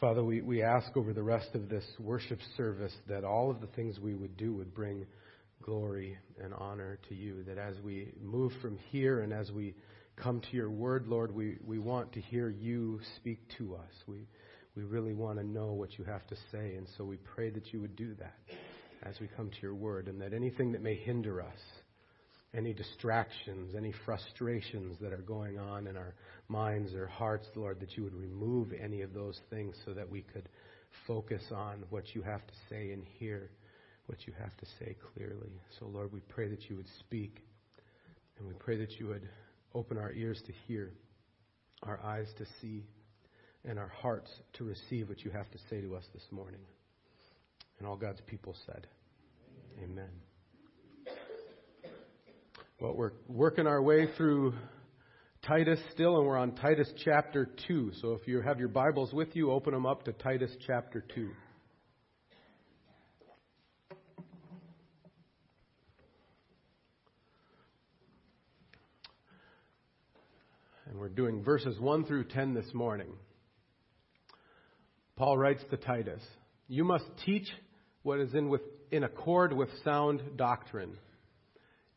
Father, we, we ask over the rest of this worship service that all of the things we would do would bring glory and honor to you. That as we move from here and as we come to your word, Lord, we, we want to hear you speak to us. We, we really want to know what you have to say, and so we pray that you would do that as we come to your word, and that anything that may hinder us, any distractions, any frustrations that are going on in our minds or hearts, Lord, that you would remove any of those things so that we could focus on what you have to say and hear what you have to say clearly. So, Lord, we pray that you would speak, and we pray that you would open our ears to hear, our eyes to see, and our hearts to receive what you have to say to us this morning. And all God's people said, Amen. Well, we're working our way through Titus still, and we're on Titus chapter 2. So if you have your Bibles with you, open them up to Titus chapter 2. And we're doing verses 1 through 10 this morning. Paul writes to Titus You must teach what is in, with, in accord with sound doctrine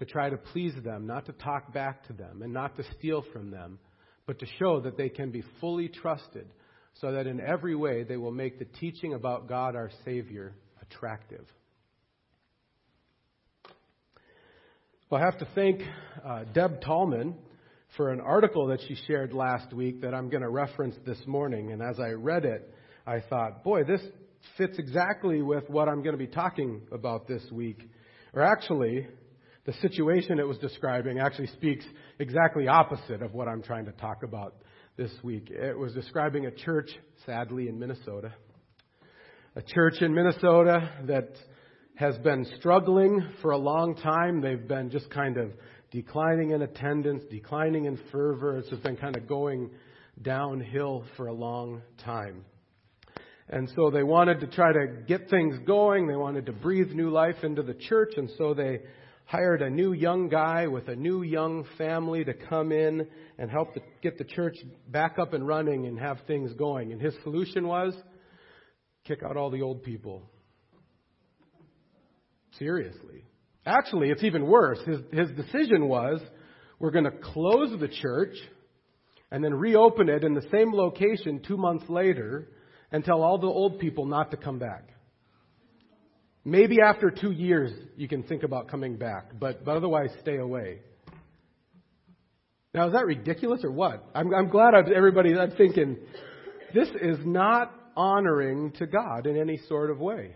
to try to please them, not to talk back to them, and not to steal from them, but to show that they can be fully trusted, so that in every way they will make the teaching about God our Savior attractive. Well, I have to thank uh, Deb Tallman for an article that she shared last week that I'm going to reference this morning. And as I read it, I thought, boy, this fits exactly with what I'm going to be talking about this week. Or actually, the situation it was describing actually speaks exactly opposite of what I'm trying to talk about this week. It was describing a church, sadly, in Minnesota. A church in Minnesota that has been struggling for a long time. They've been just kind of declining in attendance, declining in fervor. It's just been kind of going downhill for a long time. And so they wanted to try to get things going. They wanted to breathe new life into the church. And so they hired a new young guy with a new young family to come in and help to get the church back up and running and have things going. And his solution was kick out all the old people. Seriously. Actually, it's even worse. His, his decision was we're going to close the church and then reopen it in the same location two months later and tell all the old people not to come back. Maybe after two years you can think about coming back, but, but otherwise stay away. Now, is that ridiculous or what? I'm, I'm glad I've, everybody, I'm thinking, this is not honoring to God in any sort of way.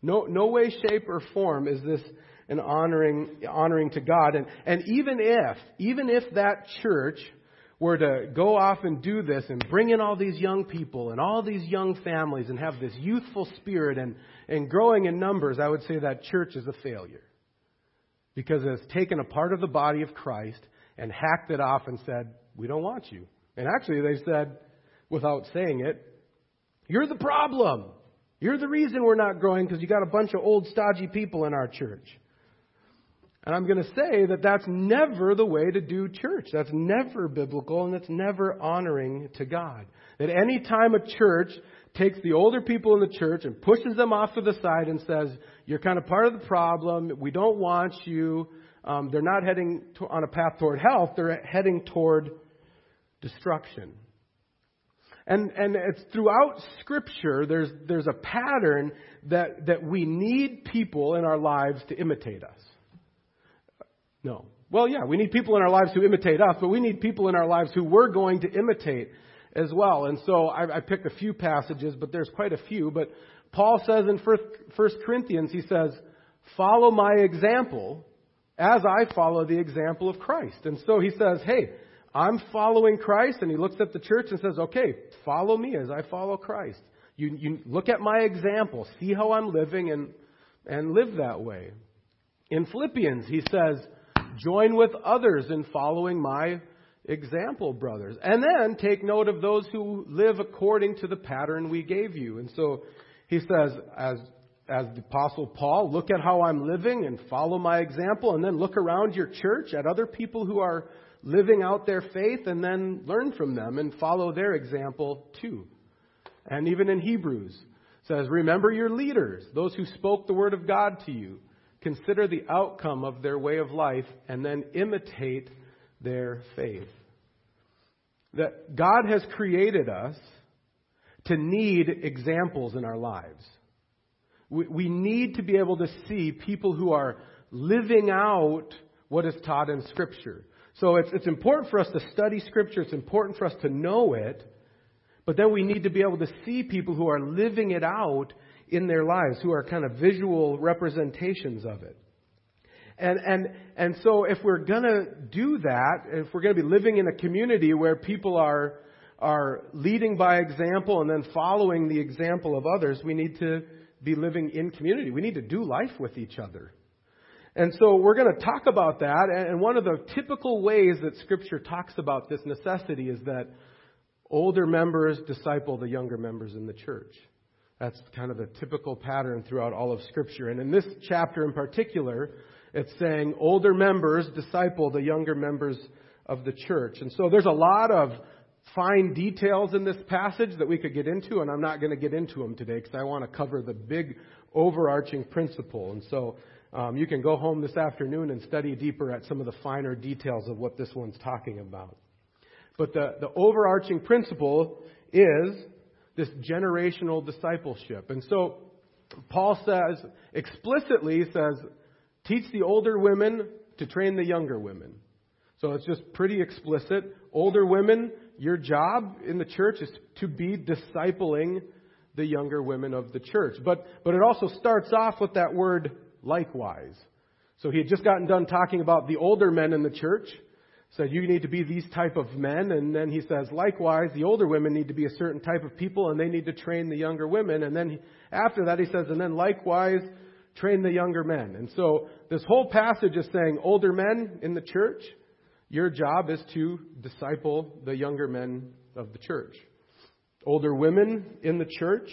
No, no way, shape, or form is this an honoring, honoring to God. And, and even if, even if that church were to go off and do this and bring in all these young people and all these young families and have this youthful spirit and, and growing in numbers, I would say that church is a failure. Because it's taken a part of the body of Christ and hacked it off and said, We don't want you. And actually, they said, without saying it, You're the problem. You're the reason we're not growing because you got a bunch of old, stodgy people in our church. And I'm going to say that that's never the way to do church. That's never biblical and that's never honoring to God. That any time a church takes the older people in the church and pushes them off to the side and says, You're kind of part of the problem. We don't want you. Um, they're not heading to, on a path toward health, they're heading toward destruction. And, and it's throughout Scripture, there's, there's a pattern that, that we need people in our lives to imitate us. No. Well, yeah, we need people in our lives who imitate us, but we need people in our lives who we're going to imitate as well. And so I, I picked a few passages, but there's quite a few. But Paul says in First Corinthians, he says, follow my example as I follow the example of Christ. And so he says, hey, I'm following Christ, and he looks at the church and says, okay, follow me as I follow Christ. You, you look at my example, see how I'm living, and, and live that way. In Philippians, he says, join with others in following my example, brothers. And then take note of those who live according to the pattern we gave you. And so he says, as, as the Apostle Paul, look at how I'm living and follow my example, and then look around your church at other people who are living out their faith, and then learn from them and follow their example too. And even in Hebrews, says, Remember your leaders, those who spoke the word of God to you. Consider the outcome of their way of life, and then imitate their faith. That God has created us to need examples in our lives. We, we need to be able to see people who are living out what is taught in Scripture. So it's, it's important for us to study Scripture, it's important for us to know it, but then we need to be able to see people who are living it out in their lives, who are kind of visual representations of it. And, and, and so if we're going to do that, if we're going to be living in a community where people are, are leading by example and then following the example of others, we need to be living in community. We need to do life with each other. And so we're going to talk about that. And one of the typical ways that Scripture talks about this necessity is that older members disciple the younger members in the church. That's kind of the typical pattern throughout all of Scripture. And in this chapter in particular, it's saying older members disciple the younger members of the church. And so there's a lot of fine details in this passage that we could get into, and I'm not going to get into them today because I want to cover the big overarching principle. And so um, you can go home this afternoon and study deeper at some of the finer details of what this one's talking about. But the, the overarching principle is this generational discipleship. And so Paul says, explicitly says, teach the older women to train the younger women. So it's just pretty explicit. Older women, your job in the church is to be discipling the younger women of the church. But, but it also starts off with that word likewise. So he had just gotten done talking about the older men in the church. Said you need to be these type of men, and then he says likewise the older women need to be a certain type of people, and they need to train the younger women. And then he, after that he says, and then likewise train the younger men. And so this whole passage is saying older men in the church, your job is to disciple the younger men of the church. Older women in the church,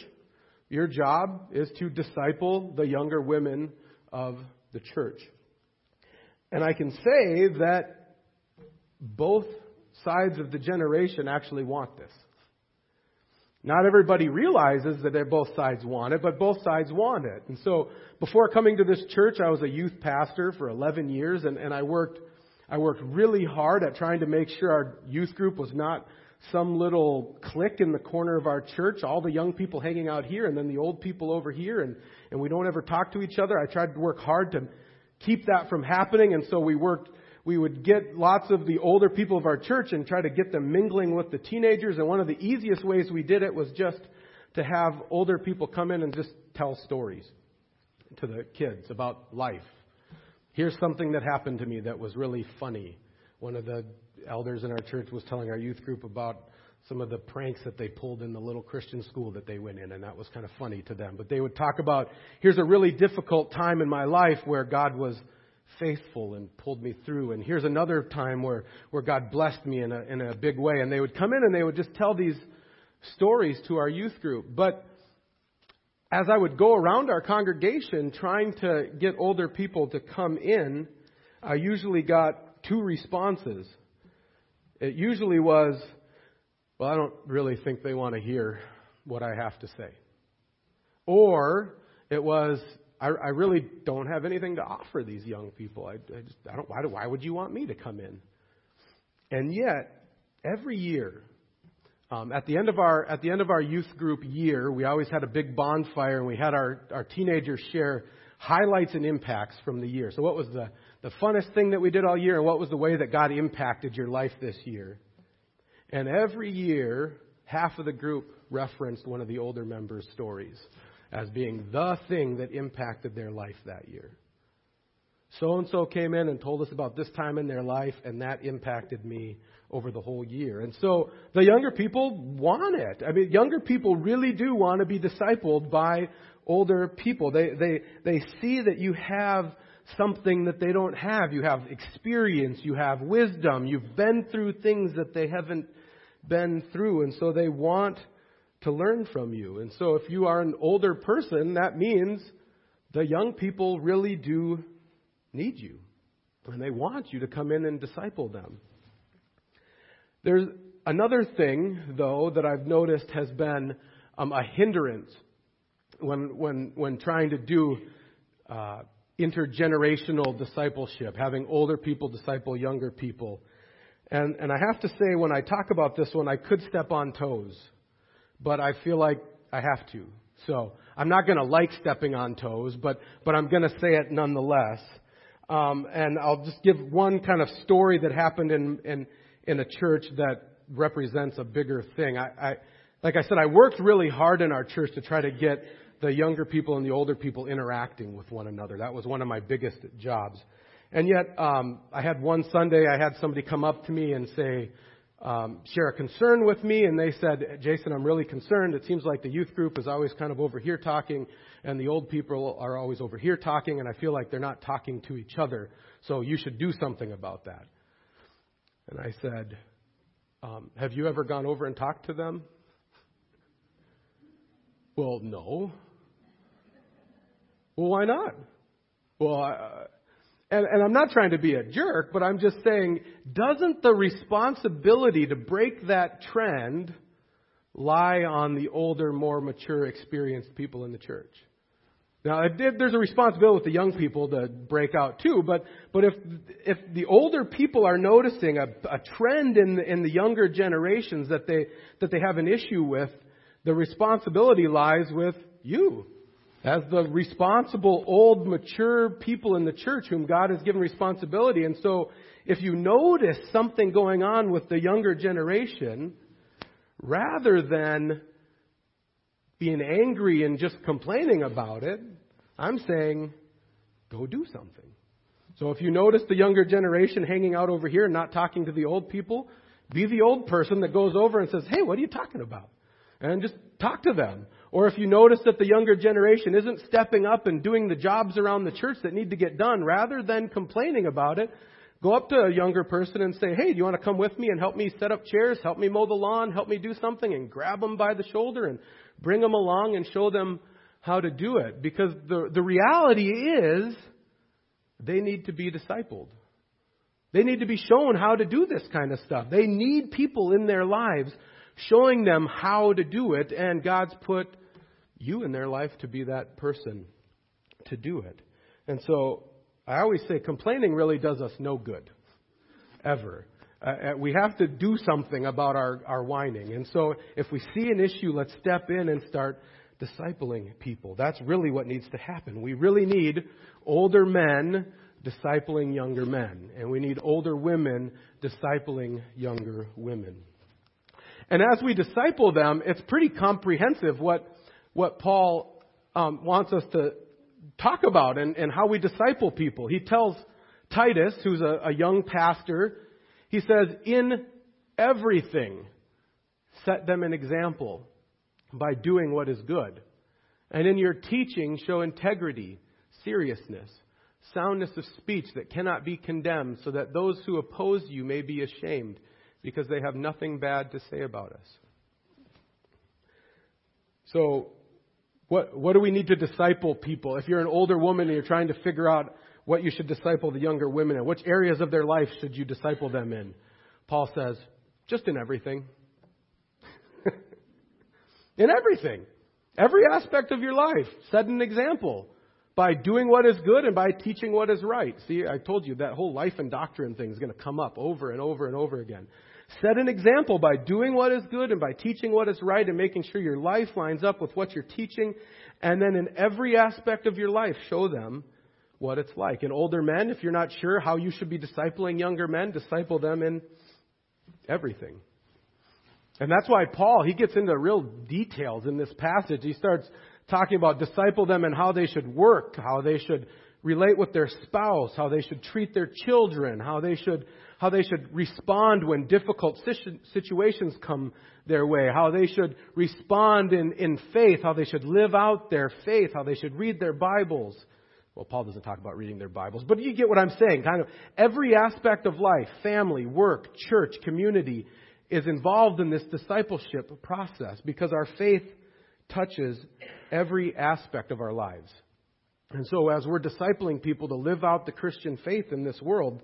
your job is to disciple the younger women of the church. And I can say that both sides of the generation actually want this. Not everybody realizes that both sides want it, but both sides want it. And so before coming to this church, I was a youth pastor for 11 years, and, and I worked I worked really hard at trying to make sure our youth group was not some little clique in the corner of our church, all the young people hanging out here and then the old people over here, and, and we don't ever talk to each other. I tried to work hard to keep that from happening, and so we worked, we would get lots of the older people of our church and try to get them mingling with the teenagers, and one of the easiest ways we did it was just to have older people come in and just tell stories to the kids about life. Here's something that happened to me that was really funny. One of the elders in our church was telling our youth group about some of the pranks that they pulled in the little Christian school that they went in, and that was kind of funny to them. But they would talk about, here's a really difficult time in my life where God was faithful and pulled me through, and here's another time where, where God blessed me in a, in a big way. And they would come in and they would just tell these stories to our youth group. But as I would go around our congregation trying to get older people to come in, I usually got two responses. It usually was, well, I don't really think they want to hear what I have to say. Or it was, I, I really don't have anything to offer these young people. I, I just, I don't, why, do, why would you want me to come in? And yet, every year, Um, at the end of our at the end of our youth group year, we always had a big bonfire, and we had our our teenagers share highlights and impacts from the year. So, what was the the funnest thing that we did all year, and what was the way that God impacted your life this year? And every year, half of the group referenced one of the older members' stories as being the thing that impacted their life that year. So and so came in and told us about this time in their life, and that impacted me over the whole year. And so the younger people want it. I mean, younger people really do want to be discipled by older people. They, they, they see that you have something that they don't have. You have experience, you have wisdom, you've been through things that they haven't been through, and so they want to learn from you. And so if you are an older person, that means the young people really do need you. And they want you to come in and disciple them. There's another thing, though, that I've noticed has been um, a hindrance when, when, when trying to do uh, intergenerational discipleship, having older people disciple younger people. And, and I have to say, when I talk about this one, I could step on toes, but I feel like I have to. So I'm not going to like stepping on toes, but, but I'm going to say it nonetheless. Um, and I'll just give one kind of story that happened in, in, in a church that represents a bigger thing. I, I, like I said, I worked really hard in our church to try to get the younger people and the older people interacting with one another. That was one of my biggest jobs. And yet, um, I had one Sunday, I had somebody come up to me and say, um, share a concern with me, and they said, Jason, I'm really concerned. It seems like the youth group is always kind of over here talking, and the old people are always over here talking, and I feel like they're not talking to each other. So you should do something about that. And I said, um, Have you ever gone over and talked to them? Well, no. Well, why not? Well, uh, and, and I'm not trying to be a jerk, but I'm just saying, doesn't the responsibility to break that trend lie on the older, more mature, experienced people in the church? Now, there's a responsibility with the young people to break out too, but, but if, if the older people are noticing a, a trend in the, in the younger generations that they, that they have an issue with, the responsibility lies with you as the responsible, old, mature people in the church whom God has given responsibility. And so, if you notice something going on with the younger generation, rather than being angry and just complaining about it, I'm saying, go do something. So if you notice the younger generation hanging out over here and not talking to the old people, be the old person that goes over and says, hey, what are you talking about? And just talk to them. Or if you notice that the younger generation isn't stepping up and doing the jobs around the church that need to get done, rather than complaining about it, go up to a younger person and say, hey, do you want to come with me and help me set up chairs, help me mow the lawn, help me do something, and grab them by the shoulder and bring them along and show them how to do it. Because the, the reality is, they need to be discipled. They need to be shown how to do this kind of stuff. They need people in their lives showing them how to do it, and God's put you in their life to be that person to do it. And so I always say complaining really does us no good, ever. Uh, uh, we have to do something about our, our whining. And so if we see an issue, let's step in and start discipling people. That's really what needs to happen. We really need older men discipling younger men, and we need older women discipling younger women. And as we disciple them, it's pretty comprehensive what, what Paul um, wants us to talk about and, and how we disciple people. He tells Titus, who's a, a young pastor, he says, In everything, set them an example by doing what is good. And in your teaching, show integrity, seriousness, soundness of speech that cannot be condemned, so that those who oppose you may be ashamed because they have nothing bad to say about us. So, what, what do we need to disciple people? If you're an older woman and you're trying to figure out what you should disciple the younger women in, which areas of their life should you disciple them in? Paul says, just in everything. in everything. Every aspect of your life. Set an example by doing what is good and by teaching what is right. See, I told you that whole life and doctrine thing is going to come up over and over and over again. Set an example by doing what is good and by teaching what is right and making sure your life lines up with what you're teaching. And then in every aspect of your life, show them what it's like. And older men, if you're not sure how you should be discipling younger men, disciple them in everything. And that's why Paul, he gets into real details in this passage. He starts talking about disciple them and how they should work, how they should relate with their spouse, how they should treat their children, how they should how they should respond when difficult situations come their way, how they should respond in, in faith, how they should live out their faith, how they should read their Bibles. Well, Paul doesn't talk about reading their Bibles, but you get what I'm saying. Kind of every aspect of life, family, work, church, community, is involved in this discipleship process because our faith touches every aspect of our lives. And so, as we're discipling people to live out the Christian faith in this world,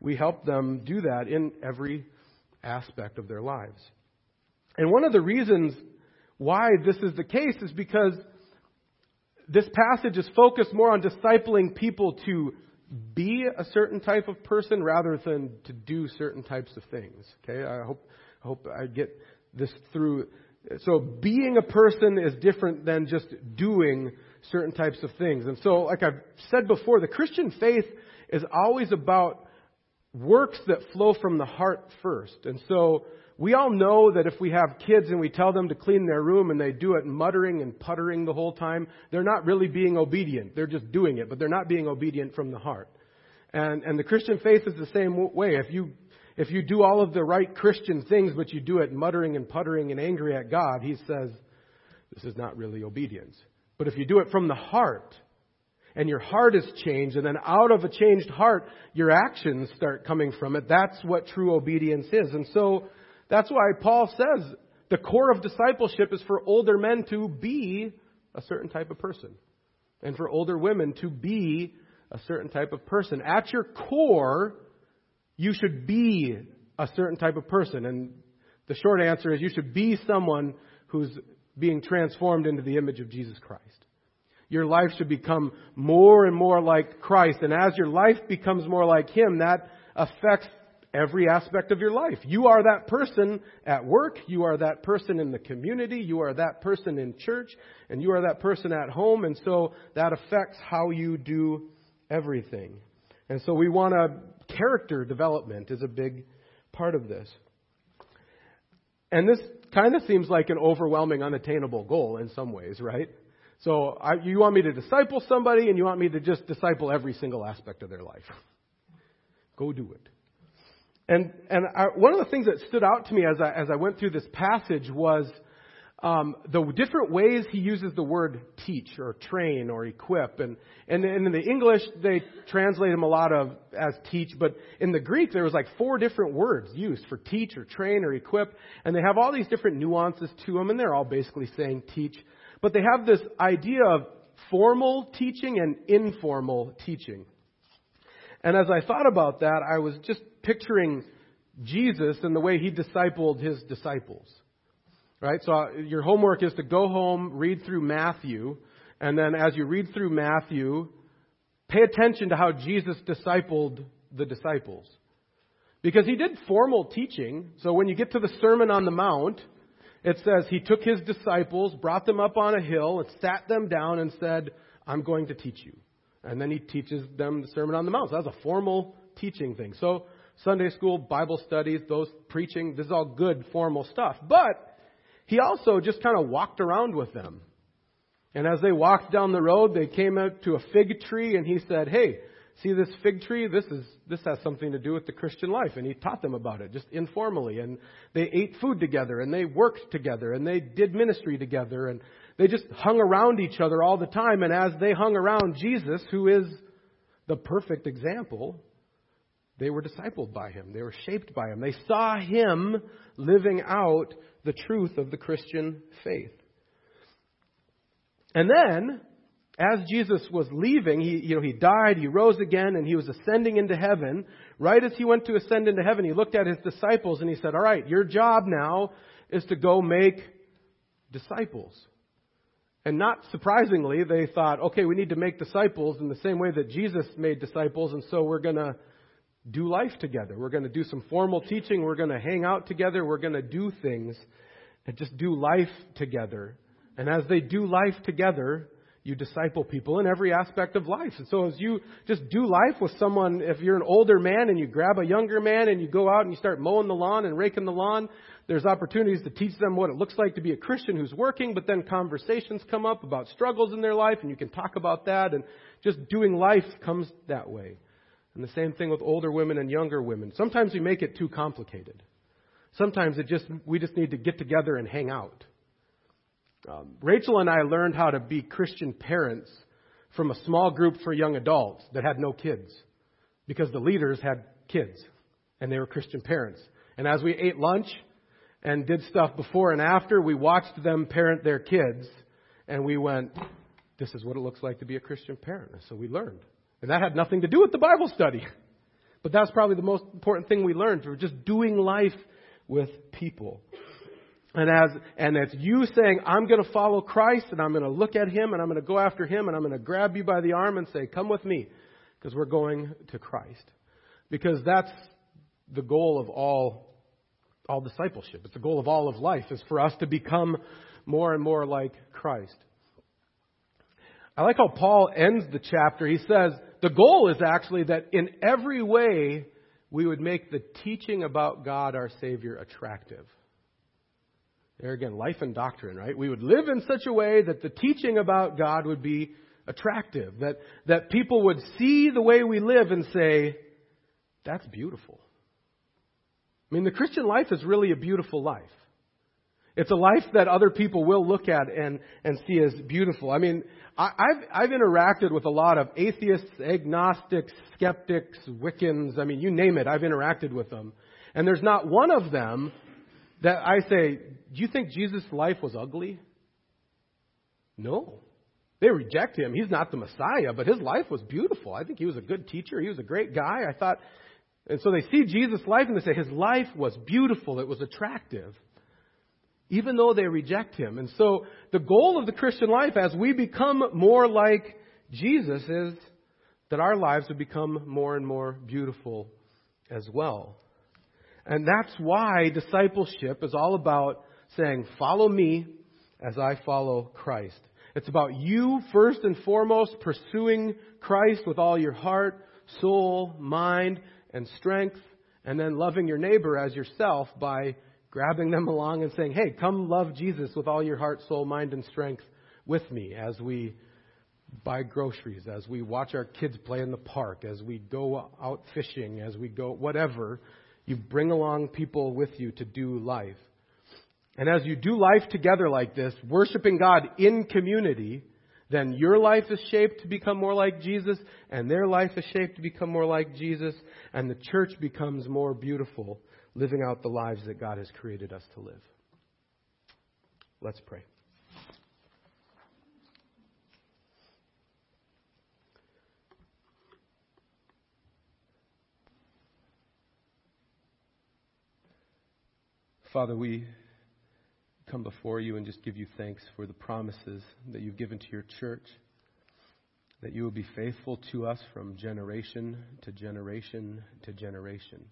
we help them do that in every aspect of their lives. And one of the reasons why this is the case is because this passage is focused more on discipling people to be a certain type of person rather than to do certain types of things. Okay, I hope I hope I get this through. So being a person is different than just doing certain types of things. And so, like I've said before, the Christian faith is always about works that flow from the heart first. And so we all know that if we have kids and we tell them to clean their room and they do it muttering and puttering the whole time, they're not really being obedient. They're just doing it, but they're not being obedient from the heart. And, and the Christian faith is the same way. If you, if you do all of the right Christian things, but you do it muttering and puttering and angry at God, he says, this is not really obedience. But if you do it from the heart, and your heart is changed, and then out of a changed heart, your actions start coming from it. That's what true obedience is. And so that's why Paul says the core of discipleship is for older men to be a certain type of person, and for older women to be a certain type of person. At your core, you should be a certain type of person. And the short answer is you should be someone who's being transformed into the image of Jesus Christ your life should become more and more like Christ. And as your life becomes more like Him, that affects every aspect of your life. You are that person at work, you are that person in the community, you are that person in church, and you are that person at home, and so that affects how you do everything. And so we want a character development is a big part of this. And this kind of seems like an overwhelming, unattainable goal in some ways, right? So I, you want me to disciple somebody, and you want me to just disciple every single aspect of their life. Go do it. And and I, one of the things that stood out to me as I as I went through this passage was um, the different ways he uses the word teach or train or equip. And, and, and in the English, they translate him a lot of as teach, but in the Greek, there was like four different words used for teach or train or equip. And they have all these different nuances to them, and they're all basically saying teach. But they have this idea of formal teaching and informal teaching. And as I thought about that, I was just picturing Jesus and the way he discipled his disciples. Right? So uh, your homework is to go home, read through Matthew, and then as you read through Matthew, pay attention to how Jesus discipled the disciples. Because he did formal teaching. So when you get to the Sermon on the Mount, it says he took his disciples, brought them up on a hill, and sat them down and said, I'm going to teach you. And then he teaches them the Sermon on the Mount. So that's a formal teaching thing. So Sunday school, Bible studies, those preaching, this is all good formal stuff. But he also just kind of walked around with them. And as they walked down the road, they came out to a fig tree and he said, Hey, see this fig tree? This is this has something to do with the Christian life. And he taught them about it just informally. And they ate food together and they worked together and they did ministry together and they just hung around each other all the time. And as they hung around Jesus, who is the perfect example, they were discipled by him. They were shaped by him. They saw him living out the truth of the Christian faith. And then as Jesus was leaving, he, you know, he died, he rose again, and he was ascending into heaven. Right as he went to ascend into heaven, he looked at his disciples and he said, All right, your job now is to go make disciples. And not surprisingly, they thought, okay, we need to make disciples in the same way that Jesus made disciples, and so we're going to do life together. We're going to do some formal teaching. We're going to hang out together. We're going to do things and just do life together. And as they do life together, you disciple people in every aspect of life. And so as you just do life with someone, if you're an older man and you grab a younger man and you go out and you start mowing the lawn and raking the lawn, there's opportunities to teach them what it looks like to be a Christian who's working, but then conversations come up about struggles in their life and you can talk about that and just doing life comes that way. And the same thing with older women and younger women. Sometimes we make it too complicated. Sometimes it just we just need to get together and hang out. Um, Rachel and I learned how to be Christian parents from a small group for young adults that had no kids because the leaders had kids and they were Christian parents. And as we ate lunch and did stuff before and after, we watched them parent their kids and we went, this is what it looks like to be a Christian parent. So we learned. And that had nothing to do with the Bible study. But that's probably the most important thing we learned. We're just doing life with people. And as and it's you saying, I'm going to follow Christ and I'm going to look at him and I'm going to go after him and I'm going to grab you by the arm and say, Come with me, because we're going to Christ. Because that's the goal of all all discipleship. It's the goal of all of life is for us to become more and more like Christ. I like how Paul ends the chapter. He says, the goal is actually that in every way we would make the teaching about God our Savior attractive. There again, life and doctrine, right? We would live in such a way that the teaching about God would be attractive, that, that people would see the way we live and say, that's beautiful. I mean, the Christian life is really a beautiful life. It's a life that other people will look at and, and see as beautiful. I mean, I, I've, I've interacted with a lot of atheists, agnostics, skeptics, Wiccans. I mean, you name it, I've interacted with them. And there's not one of them that I say, do you think Jesus' life was ugly? No. They reject him. He's not the Messiah, but his life was beautiful. I think he was a good teacher. He was a great guy. I thought, and so they see Jesus' life and they say his life was beautiful. It was attractive. Even though they reject him. And so the goal of the Christian life as we become more like Jesus is that our lives would become more and more beautiful as well. And that's why discipleship is all about saying, Follow me as I follow Christ. It's about you, first and foremost, pursuing Christ with all your heart, soul, mind, and strength, and then loving your neighbor as yourself by grabbing them along and saying, Hey, come love Jesus with all your heart, soul, mind, and strength with me as we buy groceries, as we watch our kids play in the park, as we go out fishing, as we go whatever. You bring along people with you to do life. And as you do life together like this, worshiping God in community, then your life is shaped to become more like Jesus, and their life is shaped to become more like Jesus, and the church becomes more beautiful, living out the lives that God has created us to live. Let's pray. Father, we come before you and just give you thanks for the promises that you've given to your church, that you will be faithful to us from generation to generation to generation.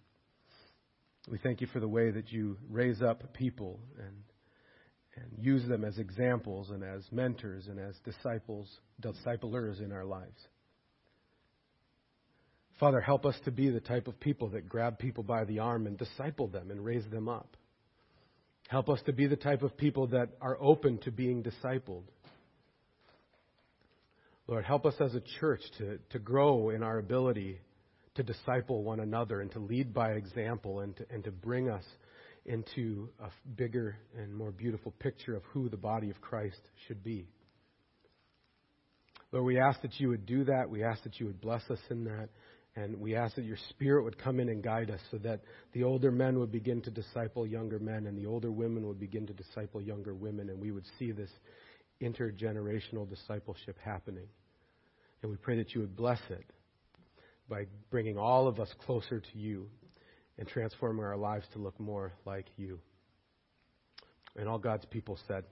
We thank you for the way that you raise up people and, and use them as examples and as mentors and as disciples, disciplers in our lives. Father, help us to be the type of people that grab people by the arm and disciple them and raise them up. Help us to be the type of people that are open to being discipled. Lord, help us as a church to, to grow in our ability to disciple one another and to lead by example and to, and to bring us into a bigger and more beautiful picture of who the body of Christ should be. Lord, we ask that you would do that. We ask that you would bless us in that. And we ask that your Spirit would come in and guide us so that the older men would begin to disciple younger men and the older women would begin to disciple younger women, and we would see this intergenerational discipleship happening. And we pray that you would bless it by bringing all of us closer to you and transforming our lives to look more like you. And all God's people said,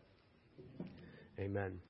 Amen.